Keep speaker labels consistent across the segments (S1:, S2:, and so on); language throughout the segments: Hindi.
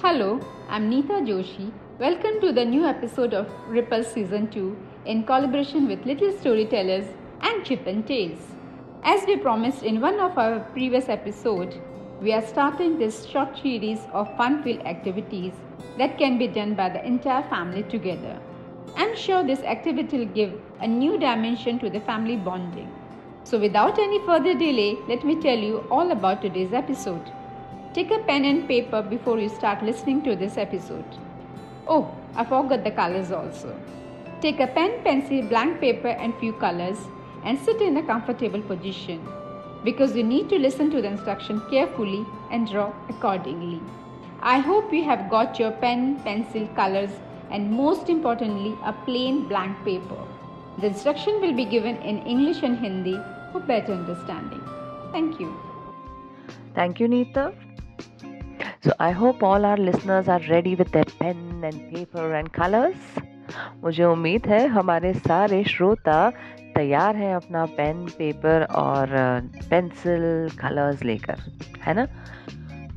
S1: Hello, I'm Neeta Joshi. Welcome to the new episode of Ripple Season 2 in collaboration with Little Storytellers and Chip and Tales. As we promised in one of our previous episodes, we are starting this short series of fun filled activities that can be done by the entire family together. I'm sure this activity will give a new dimension to the family bonding. So, without any further delay, let me tell you all about today's episode. Take a pen and paper before you start listening to this episode. Oh, I forgot the colors also. Take a pen, pencil, blank paper, and few colors and sit in a comfortable position because you need to listen to the instruction carefully and draw accordingly. I hope you have got your pen, pencil, colors, and most importantly, a plain blank paper. The instruction will be given in English and Hindi for better understanding. Thank you.
S2: Thank you, Neeta. So, I hope all our listeners are ready with their pen and paper and. मुझे उम्मीद है हमारे सारे श्रोता तैयार हैं अपना पेन पेपर और पेंसिल कलर्स लेकर, है ना?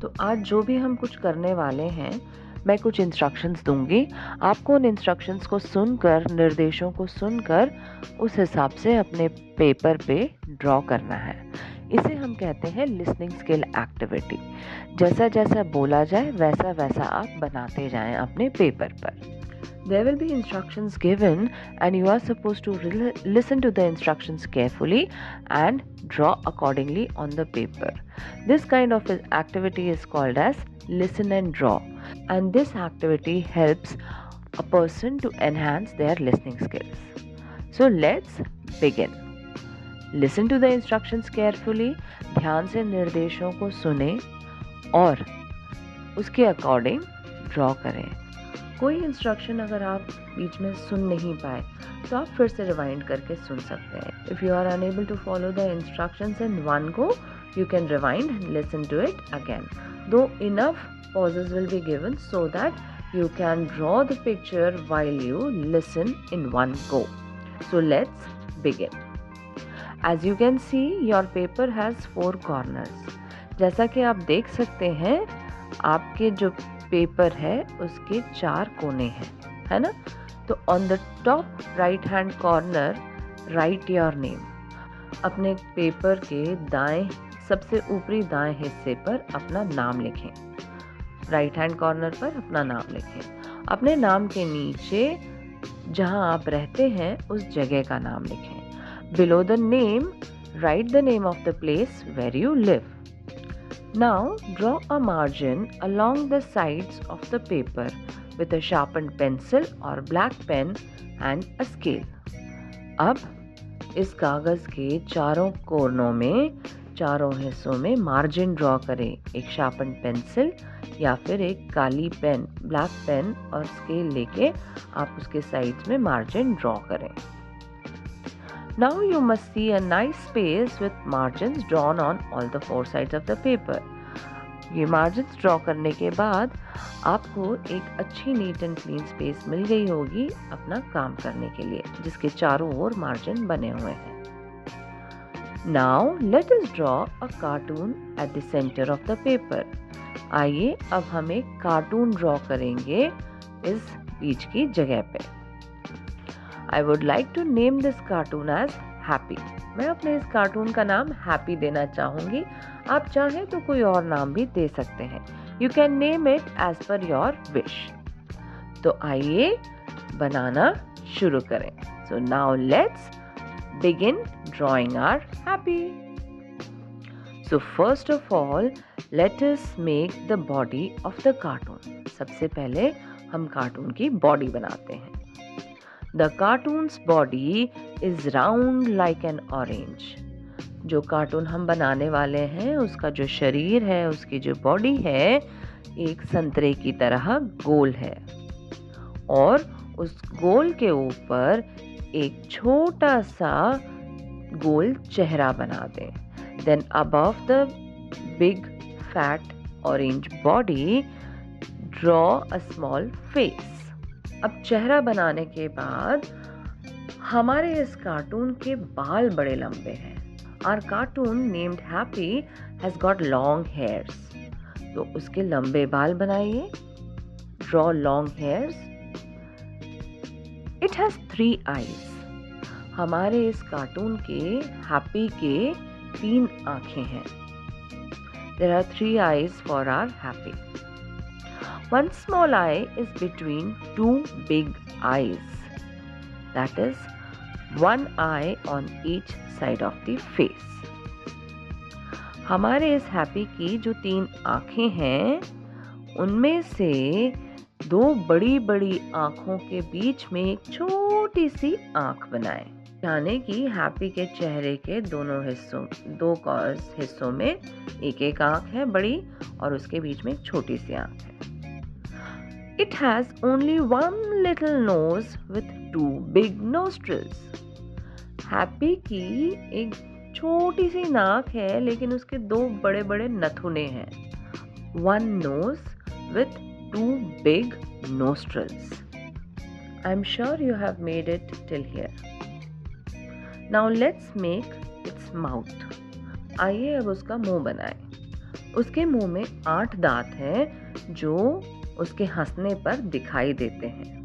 S2: तो आज जो भी हम कुछ करने वाले हैं, मैं कुछ इंस्ट्रक्शंस दूँगी। आपको उन इंस्ट्रक्शंस को सुनकर, निर्देशों को सुनकर, उस हिसाब से अपने पेपर पे ड्रॉ करना है। इसे हम कहते हैं लिसनिंग स्किल एक्टिविटी जैसा जैसा बोला जाए वैसा वैसा आप बनाते जाएँ अपने पेपर पर there will be instructions given and you are supposed to re- listen to the instructions carefully and draw accordingly on the paper this kind of activity is called as listen and draw and this activity helps a person to enhance their listening skills so let's begin listen to the instructions carefully ध्यान से निर्देशों को सुने और उसके अकॉर्डिंग ड्रॉ करें कोई इंस्ट्रक्शन अगर आप बीच में सुन नहीं पाए तो आप फिर से रिवाइंड करके सुन सकते हैं if you are unable to follow the instructions in one go you can rewind listen to it again though enough pauses will be given so that you can draw the picture while you listen in one go. So, let's begin. As you can see your paper has four corners जैसा कि आप देख सकते हैं, आपके जो पेपर है, उसके चार कोने हैं, है ना? तो on the top right hand corner write your name अपने पेपर के दाएँ, सबसे ऊपरी दाएँ हिस्से पर अपना नाम लिखें। राइट हैंड कॉर्नर पर अपना नाम लिखें। अपने नाम के नीचे, जहाँ आप रहते हैं, उस जगह का नाम लिखें। Below the name, write the name of the place where you live. Now, draw a margin along the sides of the paper with a sharpened pencil or black pen and a scale. अब इस कागज़ के चारों कोनों में चारों हिस्सों में मार्जिन ड्रॉ करें एक शार्पन पेंसिल या फिर एक काली पेन ब्लैक पेन और स्केल लेके आप उसके साइड्स में मार्जिन ड्रॉ करें Now you must see a nice space with margins drawn on all the four sides of the paper. ये मार्जिन ड्रॉ करने के बाद आपको एक अच्छी नीट एंड क्लीन स्पेस मिल गई होगी अपना काम करने के लिए, जिसके चारों ओर मार्जिन बने हुए हैं। Now let us draw a cartoon at the centre of the paper आइए, अब हम एक कार्टून ड्रॉ करेंगे इस बीच की जगह पे। I would like to name this cartoon as Happy मैं अपने इस कार्टून का नाम हैप्पी देना चाहूँगी। आप चाहें तो कोई और नाम भी दे सकते हैं। You can name it as per your wish तो आइए बनाना शुरू करें। So now let's begin drawing our Happy so first of all let make the body of the cartoon सबसे पहले हम कार्टून की बॉडी बनाते हैं। The cartoon's body is round like an orange जो कार्टून हम बनाने वाले हैं, उसका जो शरीर है, उसकी जो बॉडी है, एक संतरे की तरह गोल है। और उस गोल के ऊपर एक छोटा सा गोल चेहरा बना दें। Then above the big fat orange body draw a small face अब चेहरा बनाने के बाद, हमारे इस कार्टून के बाल बड़े लंबे हैं। Our cartoon named Happy has got long hairs तो उसके लंबे बाल बनाइए। Draw long hairs? It has three eyes हमारे इस कार्टून के हैप्पी के तीन आँखें हैं। There are three eyes for our happy. One small eye is between two big eyes. That is, one eye on each side of the face. हमारे इस हैप्पी की जो तीन आँखें हैं उनमें से दो बड़ी बड़ी आँखों के बीच में एक छोटी सी आँख बनाए यानी कि हैप्पी के चेहरे के दोनों हिस्सों दो हिस्सों में एक एक आँख है बड़ी और उसके बीच में एक छोटी सी आँख है it has only one little nose with two big nostrils Happy की एक छोटी सी नाक है, लेकिन उसके दो बड़े बड़े नथुने हैं one nose with two big nostrils. I'm sure you have made it till here. Now let's make its mouth. आइए अब उसका मुँह बनाएँ। उसके मुँह में आठ दांत हैं, जो उसके हंसने पर दिखाई देते हैं।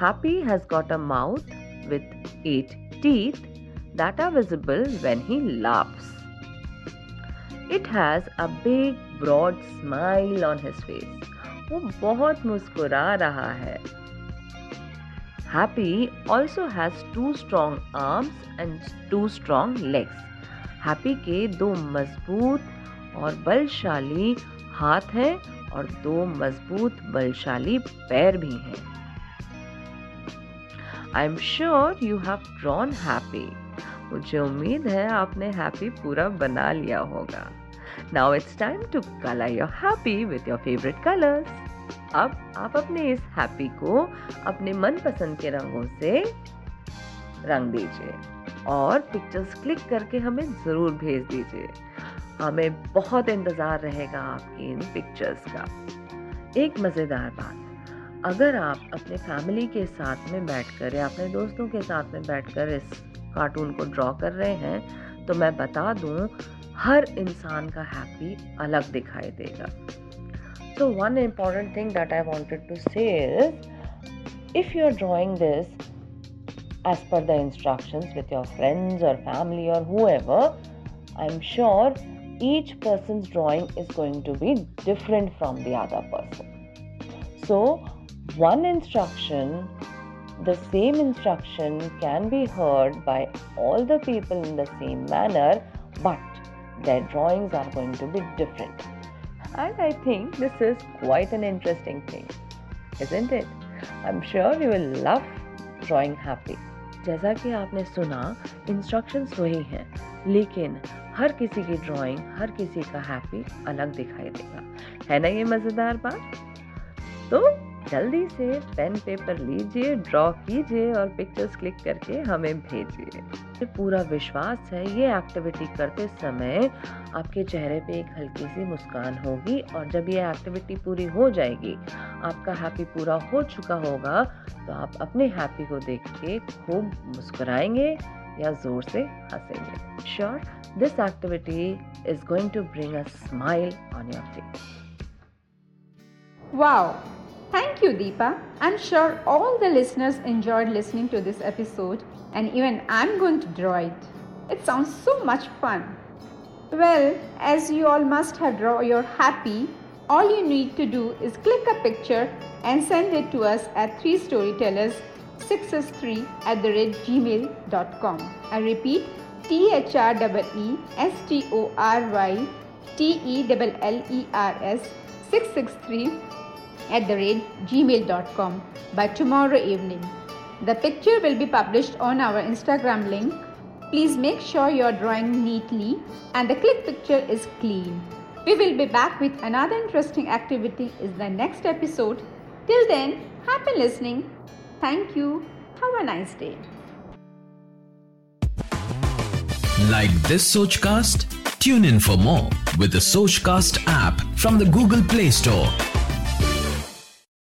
S2: Happy has got a mouth with eight teeth that are visible when he laughs it has a big broad smile on his face वो बहुत मुस्कुरा रहा है। Happy also has two strong arms and two strong legs Happy के दो मज़बूत और बलशाली हाथ है और दो मज़बूत बलशाली पैर भी हैं। I am sure you have drawn Happy मुझे उम्मीद है आपने हैप्पी पूरा बना लिया होगा। Now it's time to colour your Happy with your favourite colours अब आप अपने इस हैप्पी को अपने मनपसंद के रंगों से रंग दीजिए और पिक्चर्स क्लिक करके हमें ज़रूर भेज दीजिए। हमें बहुत इंतज़ार रहेगा आपकी इन पिक्चर्स का। एक मज़ेदार बात अगर आप अपने फैमिली के साथ में बैठकर या अपने दोस्तों के साथ में बैठकर इस कार्टून को ड्रॉ कर रहे हैं तो मैं बता दूँ हर इंसान का हैप्पी अलग दिखाई देगा। So one important thing that I wanted to say if you are drawing this as per the instructions with your friends or family or whoever, I'm sure each person's drawing is going to be different from the other person. So, one instruction the same instruction can be heard by all the people in the same manner, but their drawings are going to be different. And I think this is quite an interesting thing, isn't it? I'm sure you will love drawing happy. जैसा कि आपने सुना इंस्ट्रक्शंस वही हैं लेकिन हर किसी की ड्राइंग हर किसी का हैप्पी अलग दिखाई देगा। है ना ये मज़ेदार बात? तो जल्दी से पेन पेपर लीजिए ड्रॉ कीजिए और पिक्चर्स क्लिक करके हमें भेजिए। पूरा विश्वास है, ये एक्टिविटी करते समय आपके चेहरे पे एक हल्की सी मुस्कान होगी और जब ये एक्टिविटी पूरी हो जाएगी, आपका हैप्पी पूरा हो चुका होगा तो आप अपने हैप्पी को देख के खूब मुस्कुराएँगे। या जोर से हंसेंगे sure this activity is going to bring a smile on your face
S1: wow Thank you, Deepa. I'm sure all the listeners enjoyed listening to this episode, and even I'm going to draw it. It sounds so much fun. Well, as you all must have drawn your happy, all you need to do is click a picture and send it to us at 3 storytellers 6s3 at the rate gmail.com. I repeat, T H R E E S T O R Y T E L L E R S 663 at the rate gmail.com by tomorrow evening. The picture will be published on our Instagram link. Please make sure you are drawing neatly and the click picture is clean. We will be back with another interesting activity in the next episode. Till then, happy listening. Thank you. Have a nice day.
S3: Like this Sochcast? Tune in for more with the Sochcast app from the Google Play Store.